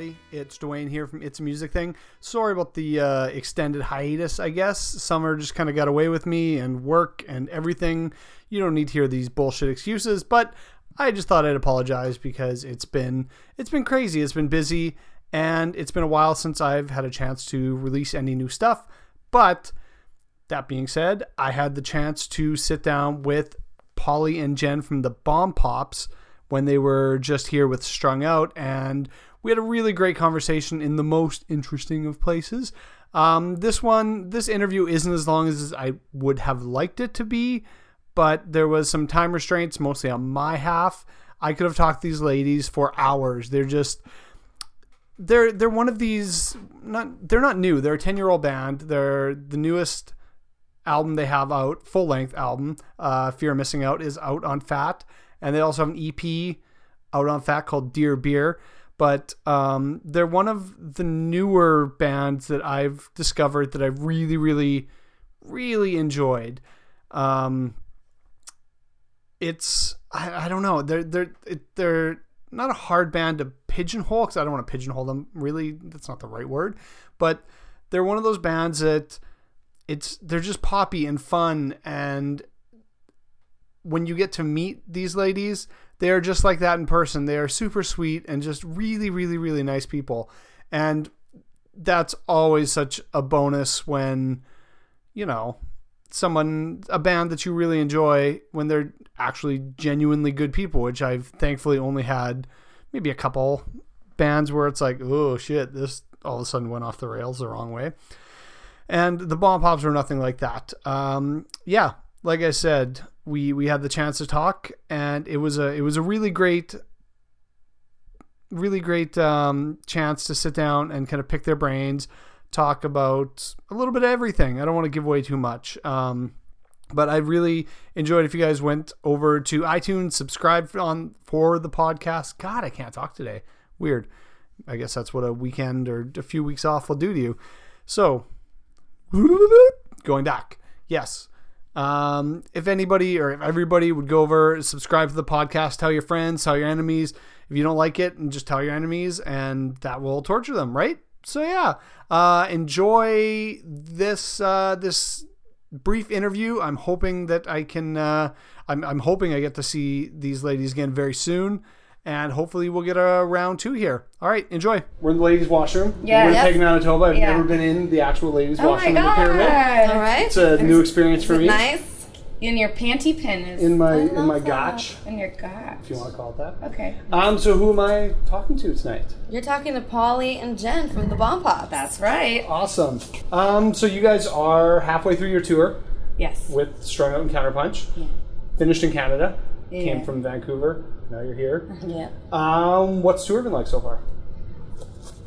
everybody, it's Dwayne here from It's a Music Thing. Sorry about the uh, extended hiatus, I guess. Summer just kind of got away with me and work and everything. You don't need to hear these bullshit excuses, but I just thought I'd apologize because it's been it's been crazy. It's been busy and it's been a while since I've had a chance to release any new stuff. But that being said, I had the chance to sit down with Polly and Jen from the Bomb Pops when they were just here with Strung Out, and we had a really great conversation in the most interesting of places. Um, this one, this interview isn't as long as I would have liked it to be, but there was some time restraints, mostly on my half. I could have talked to these ladies for hours. They're just they're they're one of these not they're not new. They're a 10-year-old band. They're the newest album they have out, full-length album, uh, Fear of Missing Out is out on Fat, and they also have an EP out on Fat called Dear Beer. But um, they're one of the newer bands that I've discovered that I've really, really, really enjoyed. Um, it's I, I don't know they're they're it, they're not a hard band to pigeonhole because I don't want to pigeonhole them. Really, that's not the right word, but they're one of those bands that it's they're just poppy and fun and when you get to meet these ladies they are just like that in person. They are super sweet and just really really really nice people. And that's always such a bonus when you know someone a band that you really enjoy when they're actually genuinely good people which i've thankfully only had maybe a couple bands where it's like oh shit this all of a sudden went off the rails the wrong way. And the bomb pops were nothing like that. Um, yeah like i said we we had the chance to talk and it was a it was a really great really great um, chance to sit down and kind of pick their brains talk about a little bit of everything i don't want to give away too much um, but I really enjoyed if you guys went over to iTunes, subscribe on for the podcast. God, I can't talk today. Weird. I guess that's what a weekend or a few weeks off will do to you. So, going back, yes. Um, if anybody or if everybody would go over, subscribe to the podcast, tell your friends, tell your enemies. If you don't like it, and just tell your enemies, and that will torture them, right? So yeah, uh, enjoy this uh, this brief interview. I'm hoping that I can. Uh, I'm, I'm hoping I get to see these ladies again very soon, and hopefully we'll get a round two here. All right, enjoy. We're in the ladies' washroom. Yeah. we're Yep. in Manitoba. I've Yeah. never been in the actual ladies' Oh my washroom in the pyramid. All right. It's a new experience for me. Nice. In your panty pin is In my in my gotch, in your gotch, if you want to call it that. Okay, Um, so who am I talking to tonight? You're talking to Polly and Jen from the Bomb Pop. that's right. Awesome. Um, so you guys are halfway through your tour Yes. with Strung Out and Counterpunch. Yeah. Finished in Canada. Came from Vancouver. Now you're here. Yeah. Um, what's tour been like so far?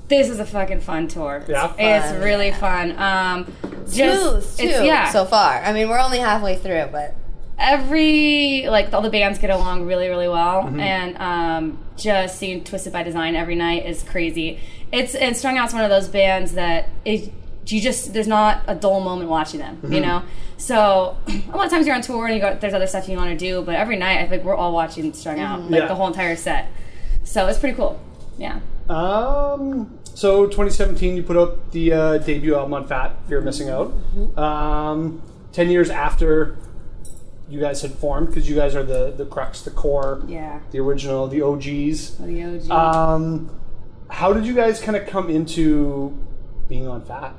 This is a fucking fun tour. Yeah? It's Fun. really fun. Um, Smooth too. it's yeah. So far, I mean, we're only halfway through, but every like all the bands get along really really well Mm-hmm. and um, just seeing twisted by design every night is crazy it's and strung out's one of those bands that it, you just there's not a dull moment watching them you Mm-hmm. know so a lot of times you're on tour and you got there's other stuff you want to do but every night i think we're all watching strung out like Yeah. the whole entire set so it's pretty cool yeah Um, so 2017, you put out the uh, debut album on Fat, Fear of Missing Out. Um, Ten years after you guys had formed, because you guys are the the crux, the core, yeah the original, the OGs. the OG. Um, how did you guys kind of come into being on Fat?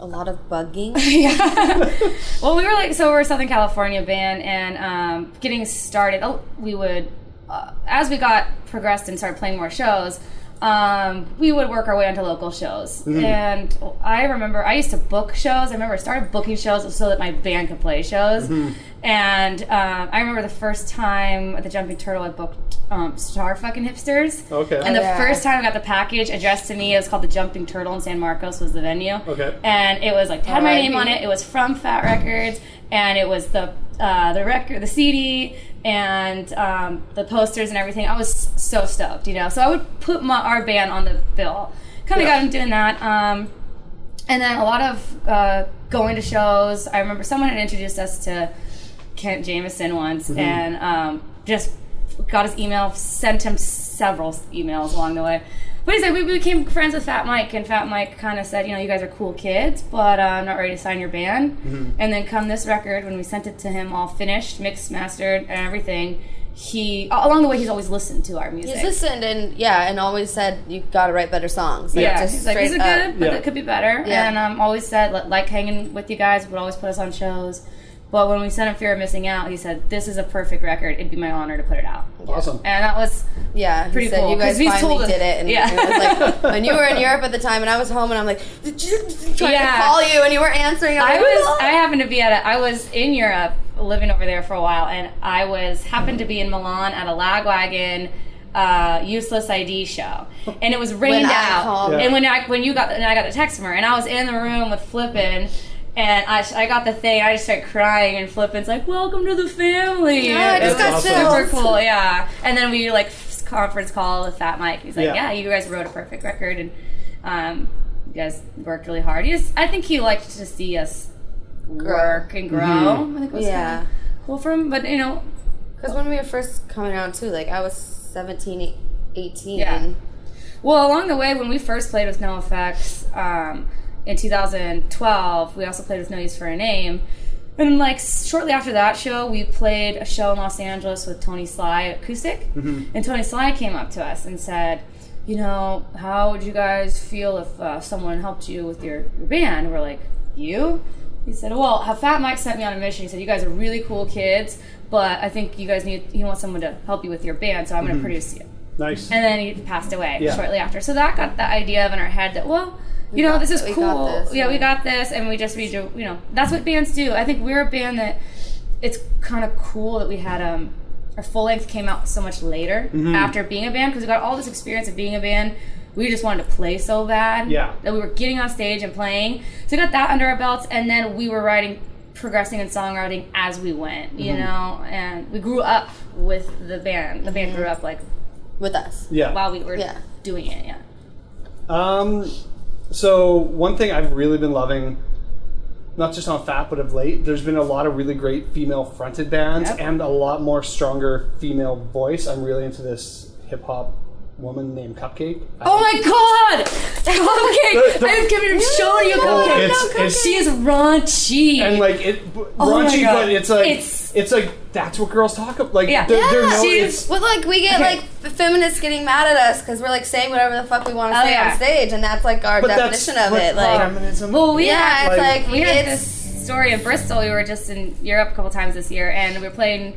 A lot of bugging. yeah. Well, we were like, so we're a Southern California band, and um, getting started, oh, we would, uh, as we got progressed and started playing more shows, um, we would work our way onto local shows. And I remember I used to book shows. I remember I started booking shows so that my band could play shows. And um, I remember the first time at the Jumping Turtle, I booked um, Star Fucking Hipsters. Okay. And the Yeah. first time I got the package addressed to me, it was called the Jumping Turtle in San Marcos was the venue. Okay. And it was like had my name on it. It was from Fat Records, and it was the uh, the record, the CD, and um, the posters and everything. I was so stoked, you know. So I would put my our band on the bill. Kind of Yeah. got him doing that. Um, and then a lot of uh, going to shows. I remember someone had introduced us to Kent Jameson once, and um, just got his email, sent him several emails along the way. But he said we became friends with Fat Mike, and Fat Mike kind of said, you know, you guys are cool kids, but uh, I'm not ready to sign your band. And then come this record, when we sent it to him all finished, mixed, mastered, and everything, he along the way he's always listened to our music. He's listened and yeah, and always said you got to write better songs. Like, yeah, just he's like, these are straight up. good, but Yeah. it could be better. Yeah. And um, always said, like hanging with you guys, would always put us on shows. But when we sent him Fear of Missing Out, he said, this is a perfect record. It'd be my honor to put it out. Awesome. And that was, Yeah, he Pretty said cool, you 'cause guys he's told finally did it, and Yeah. it was like when you were in Europe at the time, and I was home, and I'm like trying Yeah. to call you, and you weren't answering. I'm like, was, "What?" I happened to be at a, I was in Europe, living over there for a while, and I was, happened to be in Milan at a Lagwagon uh, useless ID show, and it was rained I out. called. Yeah. And when I when you got and I got the text from her, and I was in the room with Flippin, and I, I got the thing. I just started crying, and flipping. It's like, "Welcome to the family." Yeah, I just It got was super cool. Yeah, and then we like conference call with Fat Mike. He's like, Yeah. "Yeah, you guys wrote a perfect record, and um, you guys worked really hard." He just, I think he liked to see us work and grow. Mm-hmm. I think it was Yeah. kinda cool for him, but you know, Because when we were first coming out too, like I was 17, 18. Yeah. Well, along the way, when we first played with NOFX um, in 2012, we also played with No Use for a Name. And like shortly after that show, we played a show in Los Angeles with Tony Sly acoustic, and Tony Sly came up to us and said, "You know, how would you guys feel if uh, someone helped you with your, your band?" And we're like, "You?" He said, "Well, how Fat Mike sent me on a mission. He said you guys are really cool kids, but I think you guys need he wants someone to help you with your band, so I'm going to produce you." Nice. and then he passed away Yeah. shortly after. So that got the idea of in our head that well, you know, got- this is we cool. got this, yeah, we got this, and we just need to, you know, that's what bands do. I think we're a band that it's kind of cool that we had um our full length came out so much later Mm-hmm. after being a band because we got all this experience of being a band. We just wanted to play so bad Yeah. that we were getting on stage and playing. So we got that under our belts, and then we were writing, progressing in songwriting as we went, you Mm-hmm. know. And we grew up with the band. The band grew up like with us. yeah. while we were Yeah. doing it. Yeah. Um, so one thing I've really been loving, not just on Fat, but of late, there's been a lot of really great female-fronted bands Yep. and a lot more stronger female voice. I'm really into this hip hop woman named CupcakKe. Oh my god! CupcakKe! The- the- I've given shown you Oh, CupcakKe. it's- it's- she is raunchy. and like it, b- Oh raunchy, but it's like It's- it's, like that's what girls talk about. Like Yeah. they're, they're no, she's- it's, But like we get Okay. like feminists getting mad at us because we're like saying whatever the fuck we want to Oh, say yeah. on stage, and that's like our but definition of it. Like, feminism. well, we yeah, had, it's like- like, we had it's this story in Bristol. We were just in Europe a couple times this year, and we were playing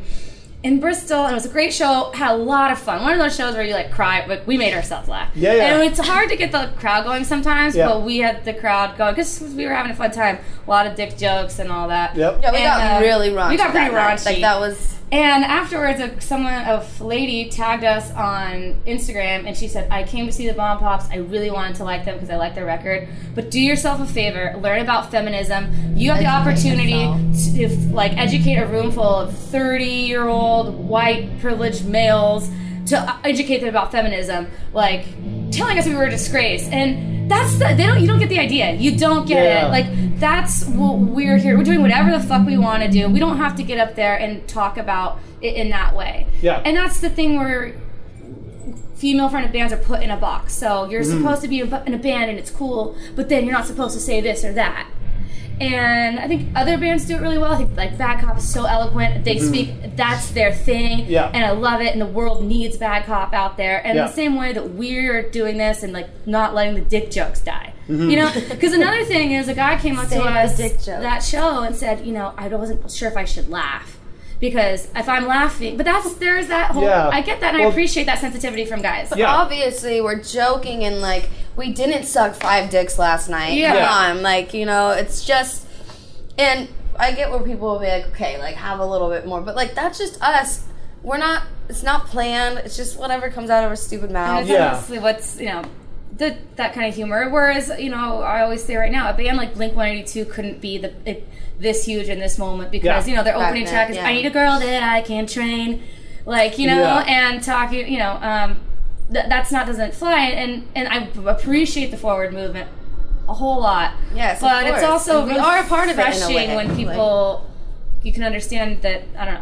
in Bristol, and it was a great show. Had a lot of fun. One of those shows where you like cry, but we made ourselves laugh. Yeah, yeah. And it's hard to get the crowd going sometimes, Yeah. but we had the crowd going because we were having a fun time. A lot of dick jokes and all that. Yep. yeah, we And, got uh, really raunchy. we got pretty that night. raunchy. Like that was And afterwards, a, someone, a lady, tagged us on Instagram, and she said, "I came to see the Bomb Pops. I really wanted to like them because I like their record. But do yourself a favor, learn about feminism. You have the opportunity to, like, educate a room full of thirty-year-old white privileged males to uh, educate them about feminism, like." Telling us we were a disgrace, and that's the, they don't. You don't get the idea. You don't get Yeah. it. Like that's what we're here. We're doing whatever the fuck we want to do. We don't have to get up there and talk about it in that way. Yeah. And that's the thing where female fronted bands are put in a box. So you're Mm-hmm. supposed to be in a band and it's cool, but then you're not supposed to say this or that. And I think other bands do it really well. I think like Bad Cop is so eloquent. They speak that's their thing. Mm-hmm. Yeah. And I love it and the world needs Bad Cop out there. And Yeah. the same way that we're doing this and like not letting the dick jokes die. Mm-hmm. You know? Because another thing is a guy came up Save to the us dick that show and said, you know, I wasn't sure if I should laugh. Because if I'm laughing, but that's there's that whole. Yeah. I get that, and I appreciate that sensitivity from guys. Yeah. obviously we're joking and like we didn't suck five dicks last night. Yeah. Come Yeah. on, like you know, it's just and I get where people will be like, okay, like have a little bit more, but like that's just us. We're not. It's not planned. It's just whatever comes out of our stupid And mouth. it's Yeah. honestly what's you know the, that kind of humor. Whereas you know I always say right now a band like Blink One Eighty Two couldn't be the it, this huge in this moment because Yeah. you know their Back opening track is yeah. "I Need a Girl That I Can Train," like you know, Yeah. and talking you know um, th- that's not doesn't fly and and I appreciate the forward movement a whole lot. Yes, of but it's also And we really are a part of it in a refreshing way, when like- people you can understand that I don't know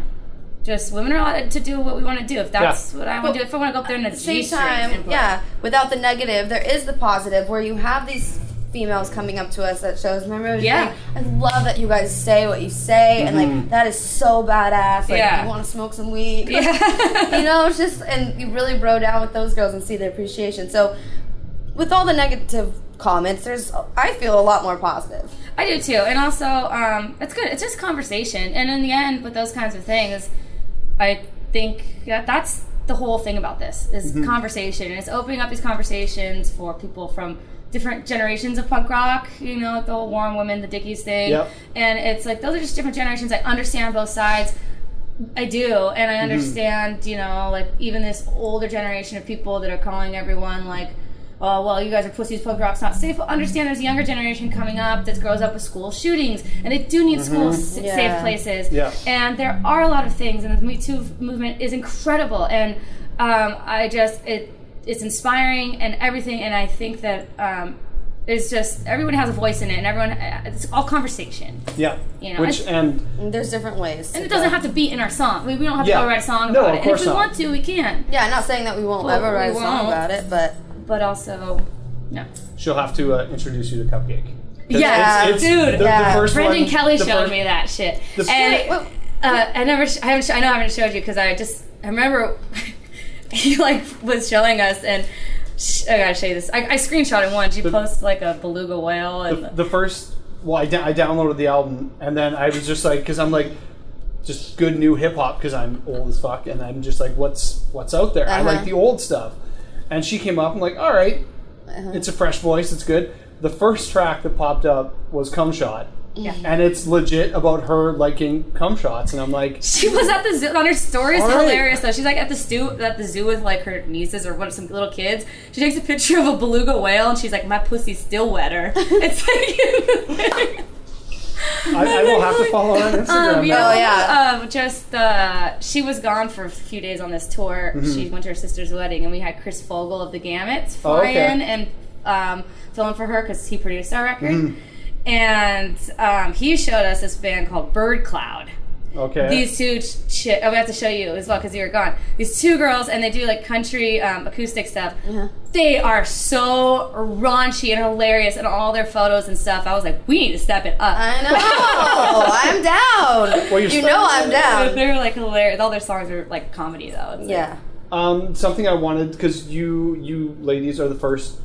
just women are allowed to do what we want to do. If that's what I want to do, if I want to go up there in the At the same time, yeah, without the negative, there is the positive where you have these females coming up to us at shows. Remember, Yeah. saying, I love that you guys say what you say, and like that is so badass. Like, Yeah. you want to smoke some weed, Yeah. you know, it's just and you really bro down with those girls and see the appreciation. So, with all the negative comments, there's I feel a lot more positive. I do too, and also um, it's good. It's just conversation, and in the end, with those kinds of things, I think that that's the whole thing about this is Mm-hmm. conversation, and it's opening up these conversations for people from different generations of punk rock. You know, like the whole War on Women, the Dickies thing, Yep. and it's like those are just different generations. I understand both sides. I do, and Mm-hmm. I understand, you know, like even this older generation of people that are calling everyone like, oh, well, you guys are pussies, punk rock's not safe. Well, understand there's a younger generation coming up that grows up with school shootings, and they do need school s- Yeah. safe places. Mm-hmm. Yeah. And there are a lot of things, and the Me Too movement is incredible, and um, I just it it's inspiring and everything, and I think that. Um, it's just everyone has a voice in it, and everyone it's all conversation, Yeah. You know, Which and And there's different ways. and it doesn't have to be in our song. We, we don't have Yeah. to go write a song No, about of it. And if we not. want to, we can. Yeah, not saying that we won't Well, ever write we a song won't. about it, but But also, no. she'll have to uh, introduce you to CupcakKe. Yeah, it's- it's dude. The, Yeah. the first Brendan one, Kelly the showed first- me that shit, the- and Wait, uh, I never, sh- I haven't, sh- I know I haven't showed you because I just, I remember he like was showing us, and sh- I gotta show you this. I, I screenshotted one. She posted like a beluga whale, and the, the first well I, I downloaded the album and then i was just like because i'm like just good new hip-hop because i'm old as fuck and i'm just like what's what's out there i Uh-huh. like the old stuff and she came up i'm like all right Uh-huh. it's a fresh voice it's good the first track that popped up was cum shot Yeah. and it's legit about her liking cum shots and i'm like She was at the zoo on her story is All right. hilarious though. She's like at the zoo at the zoo with like her nieces or what some little kids. She takes a picture of a beluga whale and she's like, My pussy's still wetter. It's like I, I will have to follow her on instagram Um, you now. know, Oh, yeah. um, just uh, she was gone for a few days on this tour. Mm-hmm. She went to her sister's wedding, and we had Chris Fogal of the Gamits Oh, fly okay. in and um, fill in for her because he produced our record. Mm-hmm. And um, he showed us this band called Bird Cloud. okay These two ch- ch- oh, we have to show you as well because you were gone. These two girls, and they do like country um, acoustic stuff. They are so raunchy and hilarious in all their photos and stuff. I was like, we need to step it up. I know. I'm down. Well, you're you still- know I'm down. They're like hilarious. All their songs are like comedy though. It's like- Yeah. Um, something I wanted because you you ladies are the first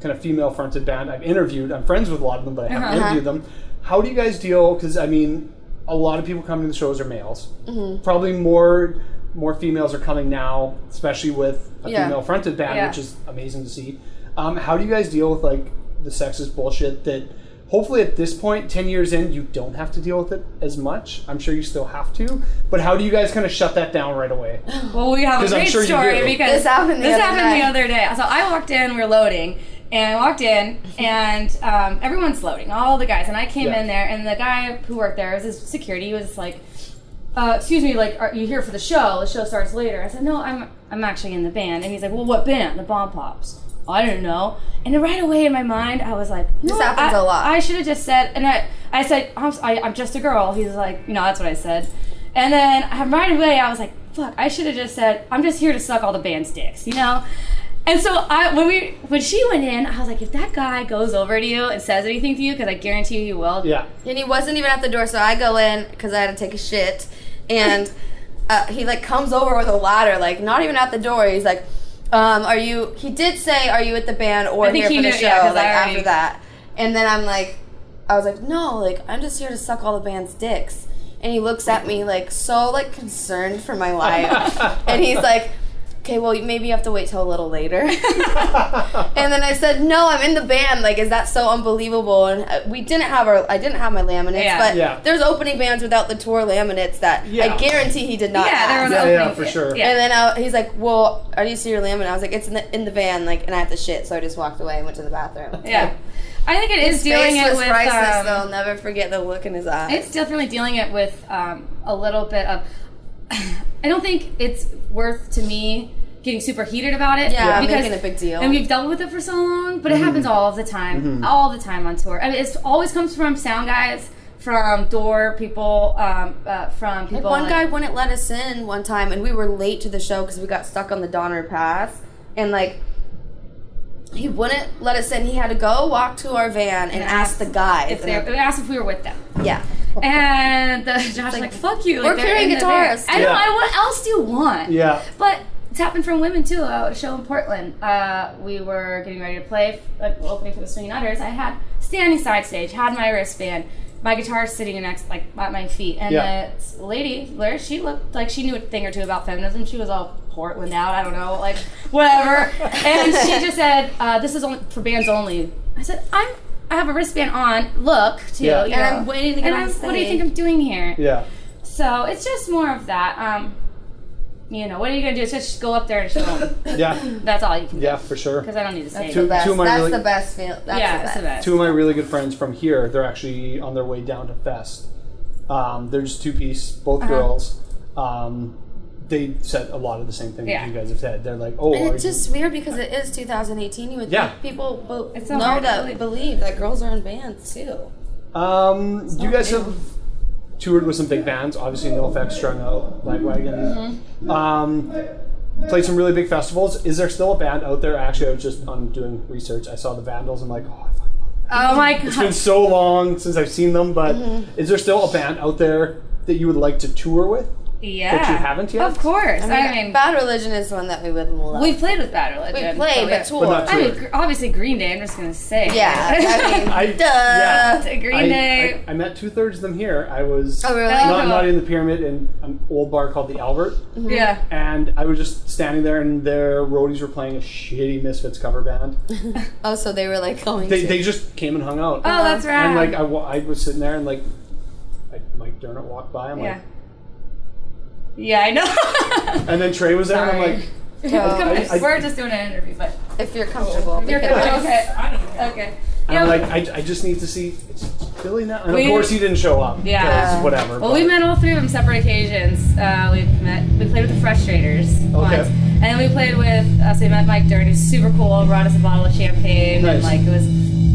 kind of female fronted band I've interviewed. I'm friends with a lot of them, but I haven't Uh-huh. interviewed them. How do you guys deal? Because I mean, a lot of people coming to the shows are males. Mm-hmm. Probably more more females are coming now, especially with a Yeah. female fronted band, Yeah. which is amazing to see. Um, how do you guys deal with like the sexist bullshit that? Hopefully, at this point, ten years in, you don't have to deal with it as much. I'm sure you still have to, but how do you guys kind of shut that down right away? Well, we have a great sure story because This happened the this other happened the other day. So I walked in, we are loading, and I walked in, and um, everyone's loading, all the guys, and I came Yeah. in there, and the guy who worked there was his security. He was like, uh, "Excuse me, like, are you here for the show? The show starts later." I said, "No, I'm I'm actually in the band," and he's like, "Well, what band? The Bomb Pops." I didn't know, and right away in my mind, I was like, This happens I- a lot. I should have just said, and I, I said, I'm, I, I'm just a girl. He's like, you know, that's what I said. And then right away, I was like, fuck, I should have just said, I'm just here to suck all the band's dicks, you know? And so I, when we, when she went in, I was like, if that guy goes over to you and says anything to you, because I guarantee you he will. Yeah, And he wasn't even at the door, so I go in because I had to take a shit, and uh, he like comes over with a ladder, like not even at the door. He's like, um, "Are you?" He did say, "Are you at the band or I think here he for the show?" yeah, 'cause like already- after that, and then I'm like, I was like, "No, like I'm just here to suck all the band's dicks." And he looks at me like so like concerned for my life, and he's like. Okay, well, maybe you have to wait till a little later. and then I said, "No, I'm in the band. Like, is that so unbelievable?" And uh, we didn't have our, I didn't have my laminates, Yeah. but Yeah. there's opening bands without the tour laminates that Yeah. I guarantee he did not. Yeah, there have. was Yeah, yeah, for sure. Yeah. And then I, he's like, "Well, are you see your laminate?" I was like, "It's in the in the van." Like, and I have to shit, so I just walked away and went to the bathroom. yeah. I think it is His dealing face it was with, priceless. um, though. I'll never forget the look in his eyes. It's definitely dealing it with um, a little bit of. I don't think it's worth to me getting super heated about it. Yeah, because, making a big deal. And we've dealt with it for so long, but it happens all of the time, all the time on tour. I mean, it always comes from sound guys, from door people, um, uh, from Like people. one like- guy wouldn't let us in one time, and we were late to the show because we got stuck on the Donner Pass, and like he wouldn't let us in. He had to go walk to our van and, ask the guys. if they And we asked if we were with them. yeah, And the Josh was like, "Fuck you!" we're like, they're carrying in the van. guitars. I know. Yeah. I, what else do you want? Yeah. But it's happened from women too. Uh, a show in Portland. Uh, we were getting ready to play, like opening for the Swinging Utters. I had standing side stage, had my wristband, my guitar sitting next, like at my feet, and Yeah. the lady, where she looked like she knew a thing or two about feminism. She was all Portland out. I don't know, like whatever. and she just said, uh, "This is only for bands only." I said, "I'm." I have a wristband on. Look, too. Yeah. you And know. I'm waiting to get And on I'm- What do you think I'm doing here? Yeah. So it's just more of that. Um, you know, what are you gonna do? It's just go up there and show them. Yeah. That's all you can do. Yeah, for sure. Because I don't need to say. that's Two- the best. two of my That's really- the best feel. That's yeah, the it's best. the best. Two of my really good friends from here, they're actually on their way down to Fest. Um, they're just two piece, both Uh-huh. girls. Um, they said a lot of the same things Yeah. that you guys have said. They're like, oh, And are it's you- just weird because it is 2018. You would Yeah. think people will It's so know hard that we believe that girls are in bands too. Um, you guys new. have toured with some big bands. Obviously, NOFX, Strung Out, Lagwagon. Mm-hmm. Um, played some really big festivals. Is there still a band out there? Actually, I was just on doing research. I saw the Vandals. I'm like, oh, I fucking love Oh my It's been so long since I've seen them, but Mm-hmm. is there still a band out there that you would like to tour with? Yeah. That you haven't yet? Of course. I mean, Bad Religion is one that we would love. we've played with Bad Religion. we played, so but we- tour. But not I mean, obviously Green Day. I'm just gonna say. yeah, I mean, I- duh. yeah. Green I, Day. I, I met two thirds of them here. I was Oh, really? not, Oh. not in the pyramid in an old bar called the Albert, mm-hmm. yeah. and I was just standing there, and their roadies were playing a shitty Misfits cover band. Oh, so they were like going. They, to. they just came and hung out, Oh, that's right. and like I, I was sitting there, and like I, Mike Dirnt walked by. I'm yeah. like, Yeah, I know. and then Trey was there, and I'm like, Oh, I- I- We're just doing an interview, but if you're comfortable. you're because- okay. Okay. I'm Yeah, like, I, I just need to see it's Billy now, and We- of course he didn't show up. Yeah, whatever. Well, but- we met all three of them separate occasions. Uh, we met. We played with the Frustrators once, and then we played with. Uh, so we met Mike Dirnt, who's super cool. Brought us a bottle of champagne, Nice. and like it was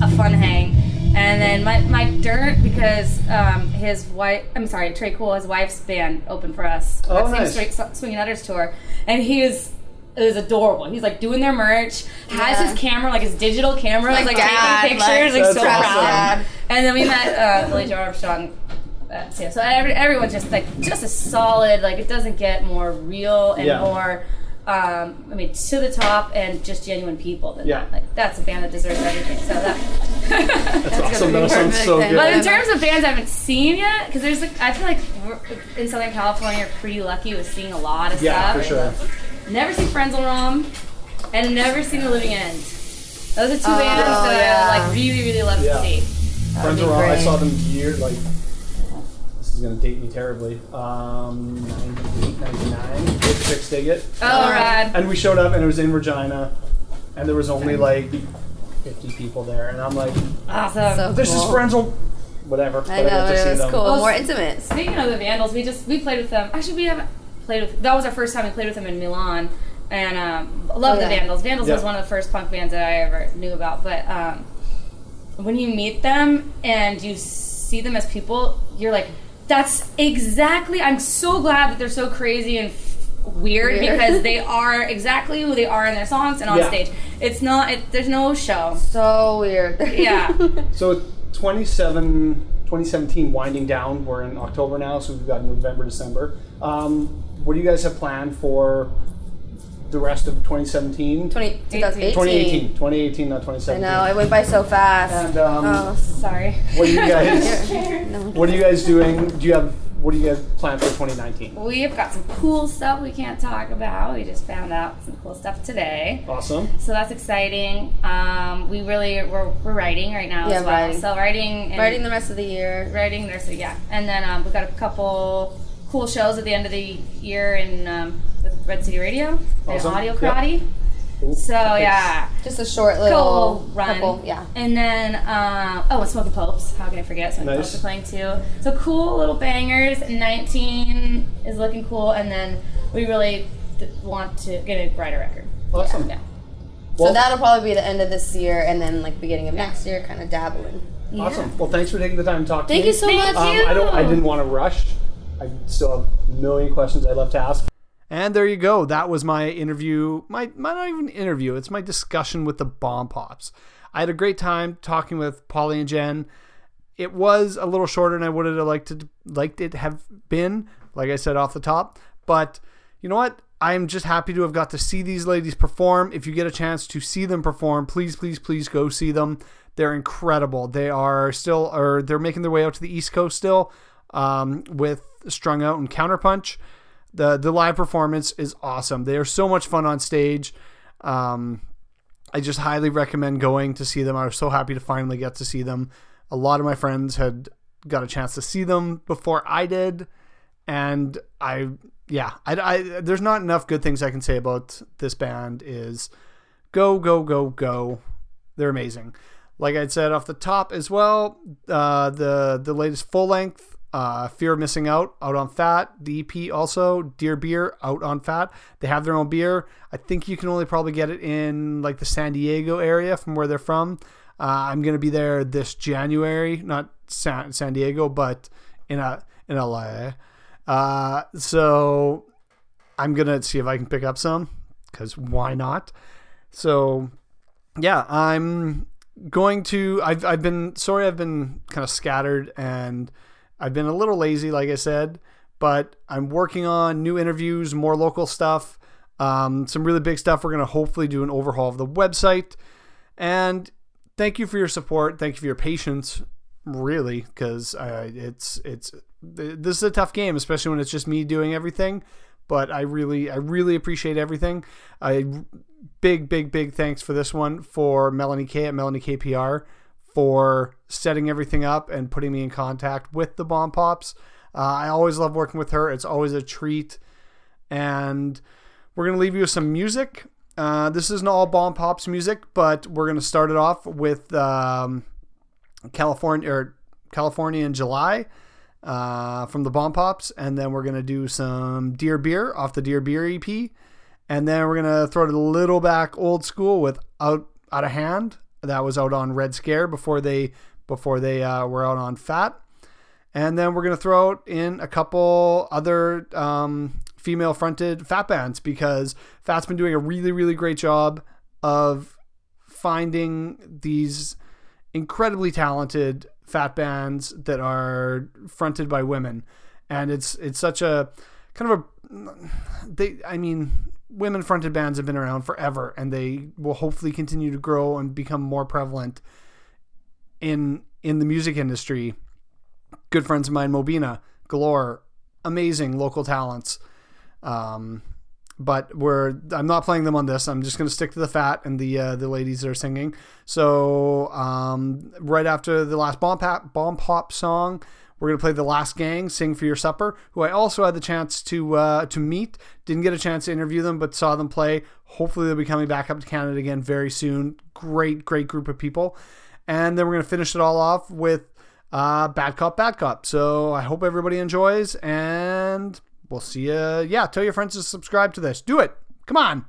a fun hang. And then Mike, Mike Dirnt, because um, his wife, I'm sorry, Tré Cool, his wife's band opened for us. Oh, that nice. same Swing- Swinging Utters tour, and he was. It was adorable. He's like doing their merch, has Yeah. his camera, like his digital camera, Like like, dad, taking pictures, like, like, so awesome. proud. Dad. And then we met uh, Billie Joe Armstrong uh, too. So every, everyone's just like just a solid. Like it doesn't get more real and Yeah. more. Um, I mean, to the top and just genuine people. Than Yeah. that. Like that's a band that deserves everything. So that. That's awesome. be That sounds so good. But in terms of bands I haven't seen yet, because there's like I feel like we're, in Southern California, we're pretty lucky with seeing a lot of yeah, stuff. for sure. Never seen Frenzal Rhomb, and never seen The Living End. Those are two Oh, bands that yeah. I like really, really love Yeah. to see. Friends be are on. I saw them year like this is gonna date me terribly. Um, 98, 99, with Fix Digit. Oh, rad. And we showed up, and it was in Regina, and there was only like 50 people there, and I'm like, Awesome. So this is cool. Friends. Whatever. I but know got to it see was them. cool, Well, more intimate. Speaking of the Vandals, we just we played with them. Actually, we haven't played with. That was our first time we played with them in Milan, and um, love Oh, the yeah. Vandals. Vandals was one of the first punk bands that I ever knew about. But um, when you meet them and you see them as people, you're like, that's exactly. I'm so glad that they're so crazy and. f- Weird, Weird. because they are exactly who they are in their songs and on Yeah. stage. It's not. It, there's no show. So weird. Yeah. So 27, 2017 winding down. We're in October now, so we've got November, December. Um, what do you guys have planned for the rest of 2017? 20, 2018. 2018. 2018, not I know it went by so fast. And um, oh, Sorry. what are you guys? what are you guys doing? Do you have what do you guys plan for 2019? We've got some cool stuff we can't talk about. We just found out some cool stuff today. Awesome. So that's exciting. Um, we really we're, we're writing right now Yeah, as well. writing. So writing and Writing the rest of the year. writing there's yeah. And then um, we've got a couple cool shows at the end of the year in um, with Red City Radio and Awesome. Audio Yep. Karate. Cool. So yeah. Just a short little Cool run. couple. Yeah. And then, um, oh, and Smoking Popes. How can I forget? Smoking Nice. Popes are playing too. So cool little bangers. 19 is looking cool. And then we really th- want to get a brighter record. Awesome. Yeah. Well, so that'll probably be the end of this year, and then like beginning of next year, kind of dabbling. Awesome. Well, thanks for taking the time to talk to me. Thank you so Thank much. you. Um, I don't. I didn't want to rush. I still have a million questions I'd love to ask. And there you go. That was my interview. My, my not even interview. It's my discussion with the Bomb Pops. I had a great time talking with Polly and Jen. It was a little shorter than I would have liked it liked it have been. Like I said off the top, but you know what? I'm just happy to have got to see these ladies perform. If you get a chance to see them perform, please, please, please go see them. They're incredible. They are still, or they're making their way out to the East Coast still um, with Strung Out and Counterpunch. The the live performance is awesome. They are so much fun on stage. Um, I just highly recommend going to see them. I was so happy to finally get to see them. A lot of my friends had got a chance to see them before I did, and I yeah, I, I there's not enough good things I can say about this band. Is go go go go, they're amazing. Like I said off the top as well, uh, the the latest full length uh, Fear of Missing Out out on Fat. The EP also Dear Beer out on Fat. They have their own beer. I think you can only probably get it in like the San Diego area from where they're from. Uh, I'm gonna be there this January, not San, San Diego, but in a in LA. Uh, so I'm gonna see if I can pick up some because why not? So yeah, I'm going to. I've I've been sorry. I've been kind of scattered and I've been a little lazy, like I said. But I'm working on new interviews, more local stuff, um, some really big stuff. We're gonna hopefully do an overhaul of the website. And thank you for your support. Thank you for your patience. Really, because uh, it's it's this is a tough game, especially when it's just me doing everything. But I really I really appreciate everything. I big big big thanks for this one for Melanie K at Melanie KPR for setting everything up and putting me in contact with the Bomb Pops. Uh, I always love working with her. It's always a treat. And we're gonna leave you with some music. Uh, this isn't all Bomb Pops music, but we're gonna start it off with um, California or California in July uh, from the Bomb Pops, and then we're gonna do some Dear Beer off the Dear Beer EP, and then we're gonna throw it a little back old school with Out Out of Hand. That was out on Red Scare before they before they uh, were out on Fat, and then we're gonna throw in a couple other um, female fronted Fat bands because Fat's been doing a really really great job of finding these incredibly talented fat bands that are fronted by women. And it's it's such a kind of a they i mean women fronted bands have been around forever and they will hopefully continue to grow and become more prevalent in in the music industry good friends of mine mobina galore amazing local talents um but we're I'm not playing them on this. I'm just going to stick to the fat and the uh, the ladies that are singing. So um, right after the last bomb pop bomb pop song, we're going to play the last gang sing for your supper, who I also had the chance to uh, to meet. Didn't get a chance to interview them, but saw them play. Hopefully they'll be coming back up to Canada again very soon. Great great group of people, and then we're going to finish it all off with uh, bad cop bad cop. So I hope everybody enjoys and we'll see you. Yeah, tell your friends to subscribe to this. Do it. Come on.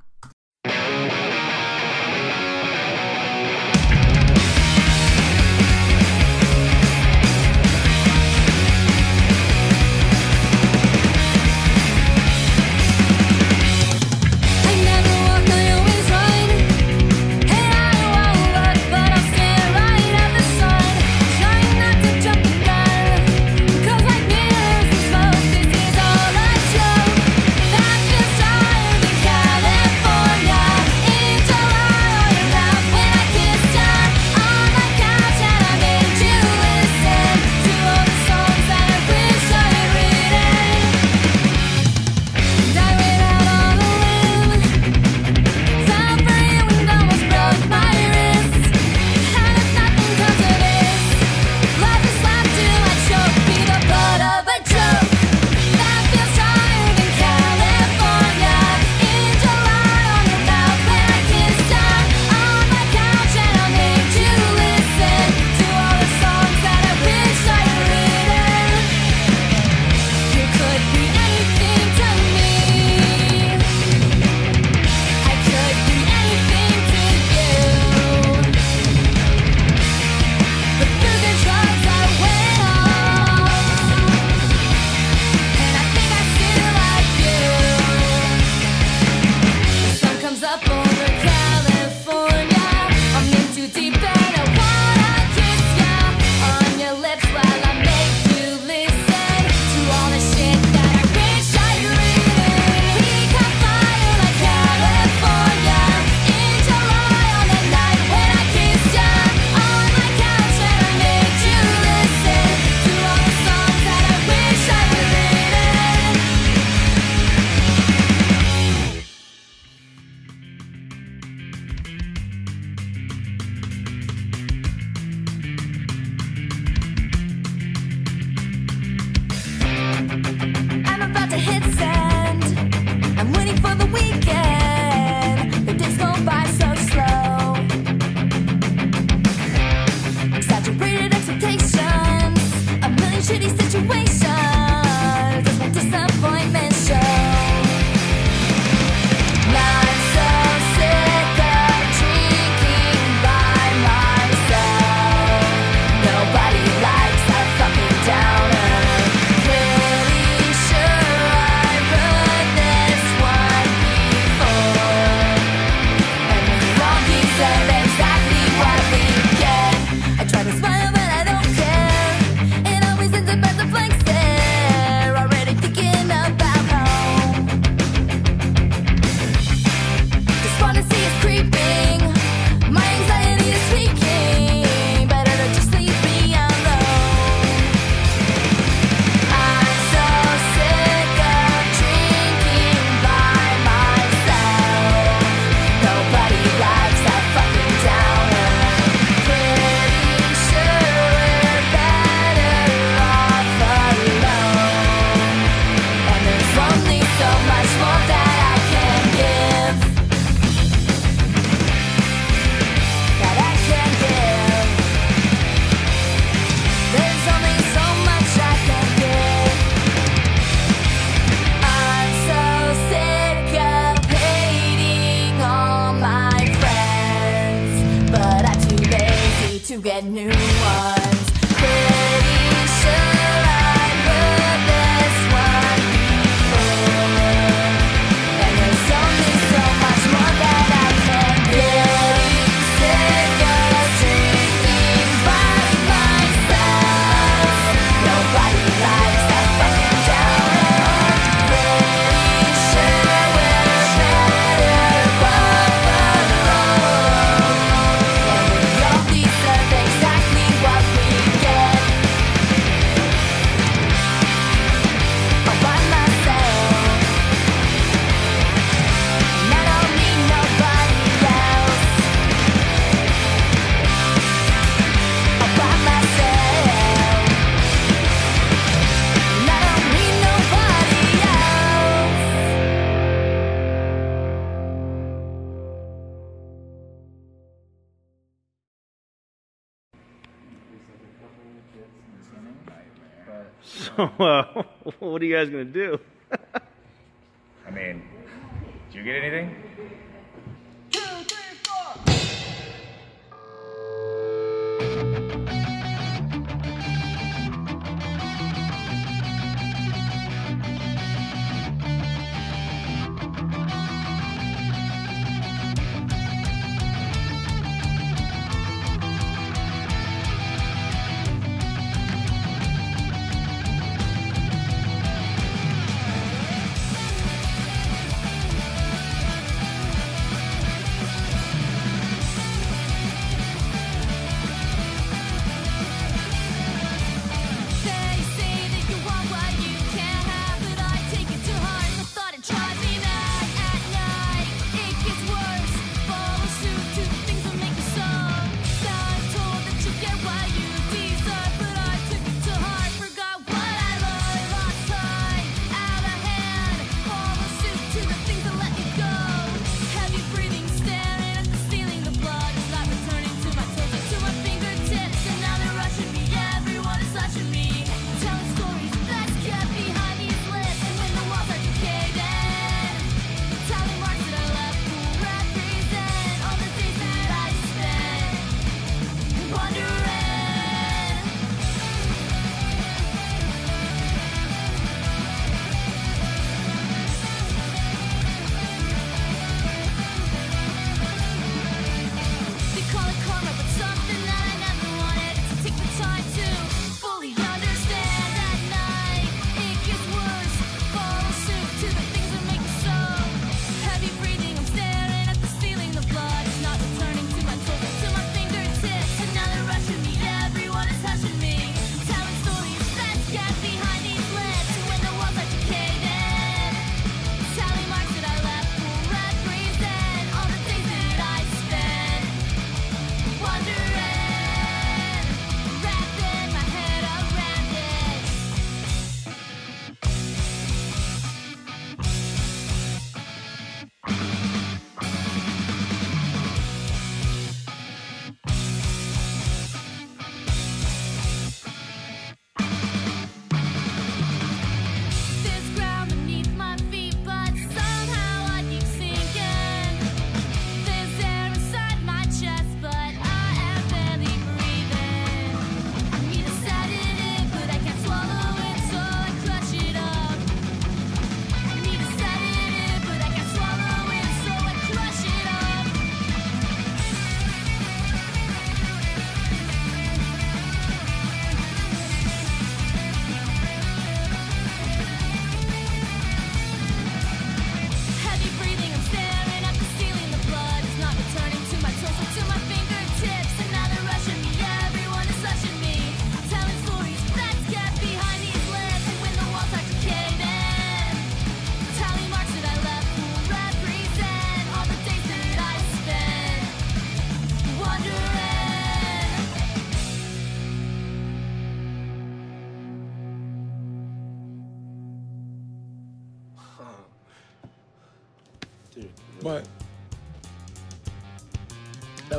well, what are you guys going to do? I mean, did you get anything? Two, three, four.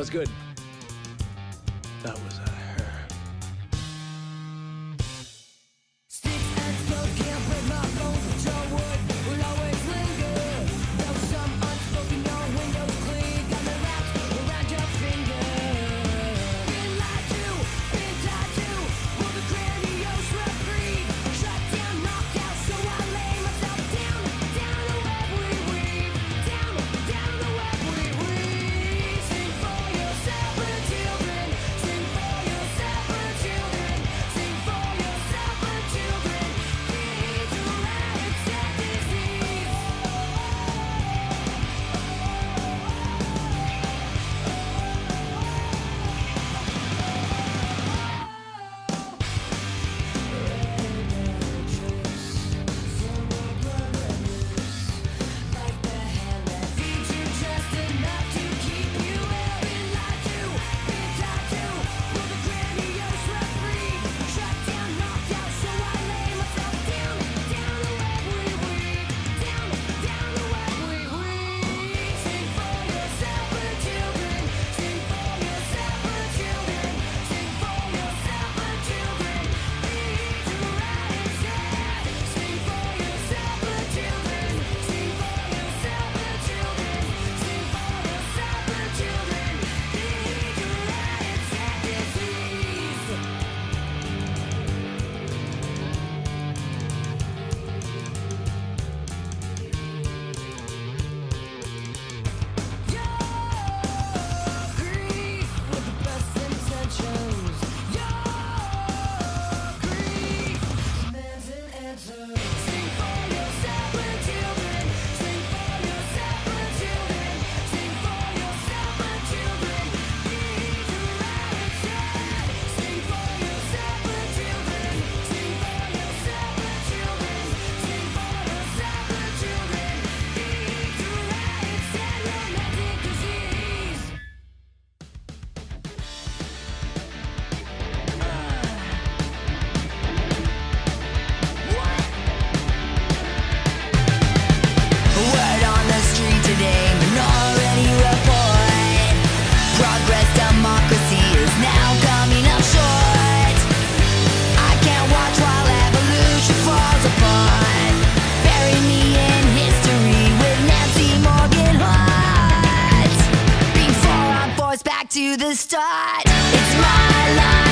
was good. the start. It's my life.